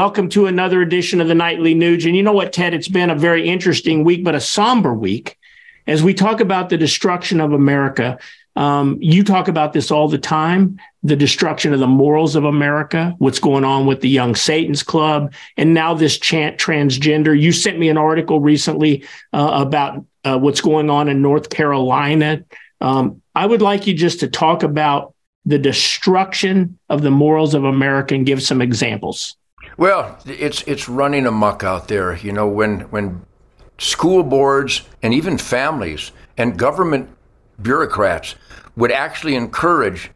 welcome to another edition of the Nightly Nuge. And you know what, Ted? It's been a very interesting week, but a somber week as we talk about the destruction of America. Um, you talk about this all the time the destruction of the morals of America, what's going on with the Young Satan's Club, and now this chant transgender. You sent me an article recently uh, about uh, what's going on in North Carolina. Um, I would like you just to talk about the destruction of the morals of America and give some examples. Well, it's it's running amok out there. You know, when when school boards and even families and government bureaucrats would actually encourage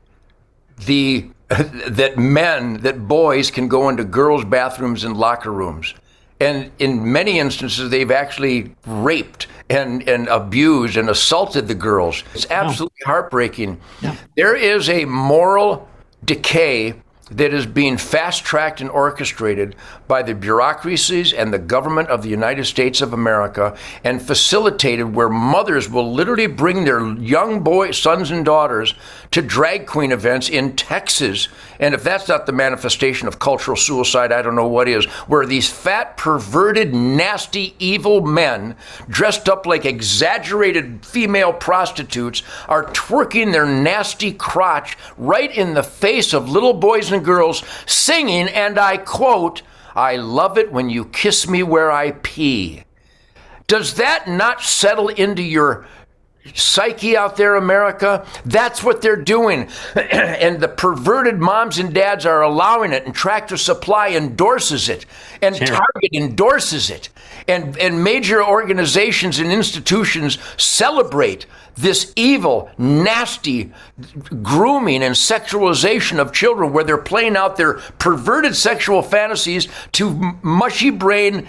the that men that boys can go into girls' bathrooms and locker rooms. And in many instances, they've actually raped and, and abused and assaulted the girls. It's absolutely heartbreaking. Yeah. There is a moral decay that is being fast tracked and orchestrated by the bureaucracies and the government of the United States of America and facilitated where mothers will literally bring their young boy sons and daughters to drag queen events in Texas. And if that's not the manifestation of cultural suicide, I don't know what is, where these fat, perverted, nasty, evil men dressed up like exaggerated female prostitutes are twerking their nasty crotch right in the face of little boys and girls singing, and I quote, I love it when you kiss me where I pee. Does that not settle into your psyche out there, America? That's what they're doing. and the perverted moms and dads are allowing it, and Tractor Supply endorses it, and sure. Target endorses it, and, and major organizations and institutions celebrate this evil, nasty grooming and sexualization of children where they're playing out their perverted sexual fantasies to mushy brain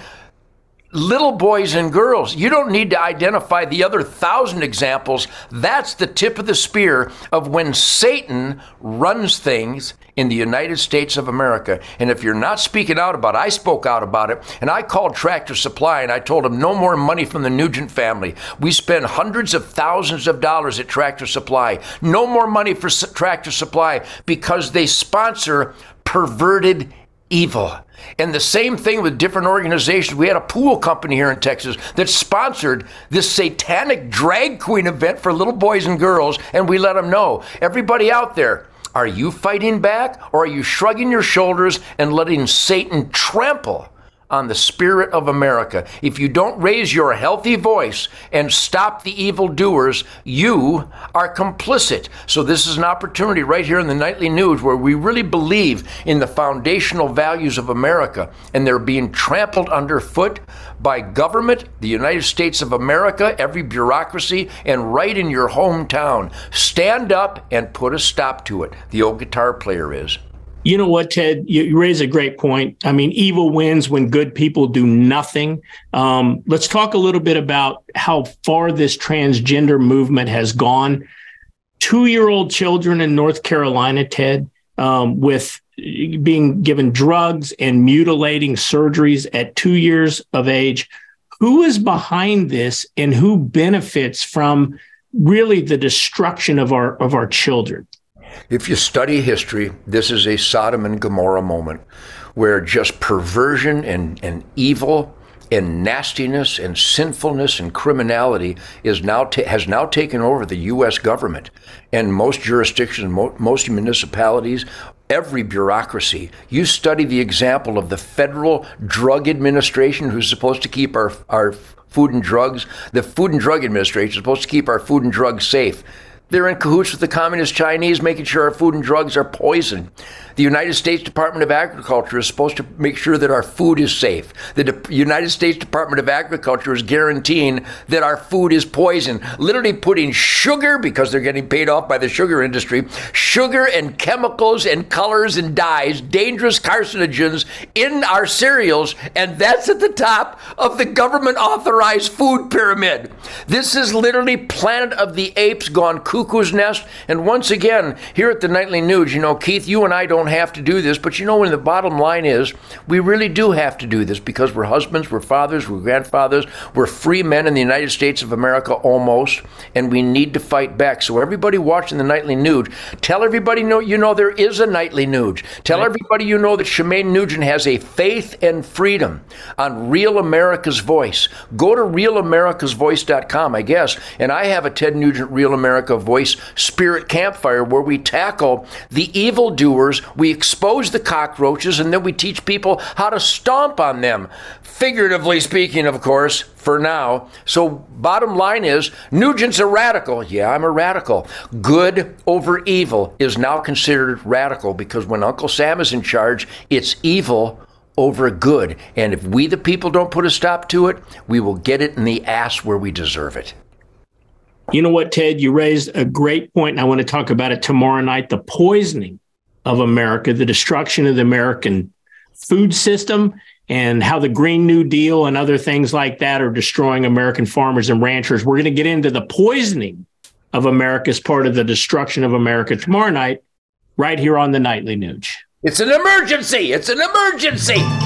little boys and girls. You don't need to identify the other thousand examples. That's the tip of the spear of when Satan runs things in the United States of America. And if you're not speaking out about it, I spoke out about it and I called Tractor Supply and I told them no more money from the Nugent family. We spend hundreds of thousands of dollars at Tractor Supply. No more money for Tractor Supply because they sponsor perverted evil. And the same thing with different organizations. We had a pool company here in Texas that sponsored this satanic drag queen event for little boys and girls, and we let them know everybody out there, are you fighting back or are you shrugging your shoulders and letting Satan trample on the spirit of America. If you don't raise your healthy voice and stop the evildoers, you are complicit. So, this is an opportunity right here in the Nightly Nuge where we really believe in the foundational values of America, and they're being trampled underfoot by government, the United States of America, every bureaucracy, and right in your hometown. Stand up and put a stop to it. The old guitar player is. You know what, Ted? You, raise a great point. I mean, evil wins when good people do nothing. Um, let's talk a little bit about how far this transgender movement has gone. Two year old children in North Carolina, Ted, um, with being given drugs and mutilating surgeries at two years of age. Who is behind this and who benefits from really the destruction of our of our children? If you study history, this is a Sodom and Gomorrah moment where just perversion and, and evil and nastiness and sinfulness and criminality is now ta- has now taken over the U.S. government and most jurisdictions, mo- most municipalities, every bureaucracy. You study the example of the Federal Drug Administration, who's supposed to keep our our food and drugs. The Food and Drug Administration is supposed to keep our food and drugs safe. They're in cahoots with the communist Chinese, making sure our food and drugs are poison. The United States Department of Agriculture is supposed to make sure that our food is safe. The De- United States Department of Agriculture is guaranteeing that our food is poison, literally putting sugar, because they're getting paid off by the sugar industry, sugar and chemicals and colors and dyes, dangerous carcinogens in our cereals, and that's at the top of the government authorized food pyramid. This is literally Planet of the Apes gone cuckoo's nest. And once again, here at the Nightly Nuge, you know, Keith, you and I don't have to do this, but you know, when the bottom line is, we really do have to do this because we're husbands, we're fathers, we're grandfathers, we're free men in the United States of America almost, and we need to fight back. So everybody watching the Nightly Nuge, tell everybody know you know there is a Nightly Nuge. Tell everybody you know that Shemane Nugent has a faith and freedom on Real America's Voice. Go to realamericasvoice.com, I guess, and I have a Ted Nugent Real America Voice Spirit Campfire where we tackle the evildoers, we expose the cockroaches, and then we teach people how to stomp on them. Figuratively speaking, of course, for now. So, bottom line is Nugent's a radical. Yeah, I'm a radical. Good over evil is now considered radical because when Uncle Sam is in charge, it's evil over good. And if we, the people, don't put a stop to it, we will get it in the ass where we deserve it. You know what, Ted? You raised a great point, and I want to talk about it tomorrow night the poisoning of America, the destruction of the American food system, and how the Green New Deal and other things like that are destroying American farmers and ranchers. We're going to get into the poisoning of America as part of the destruction of America tomorrow night, right here on the Nightly Nuge. It's an emergency! It's an emergency!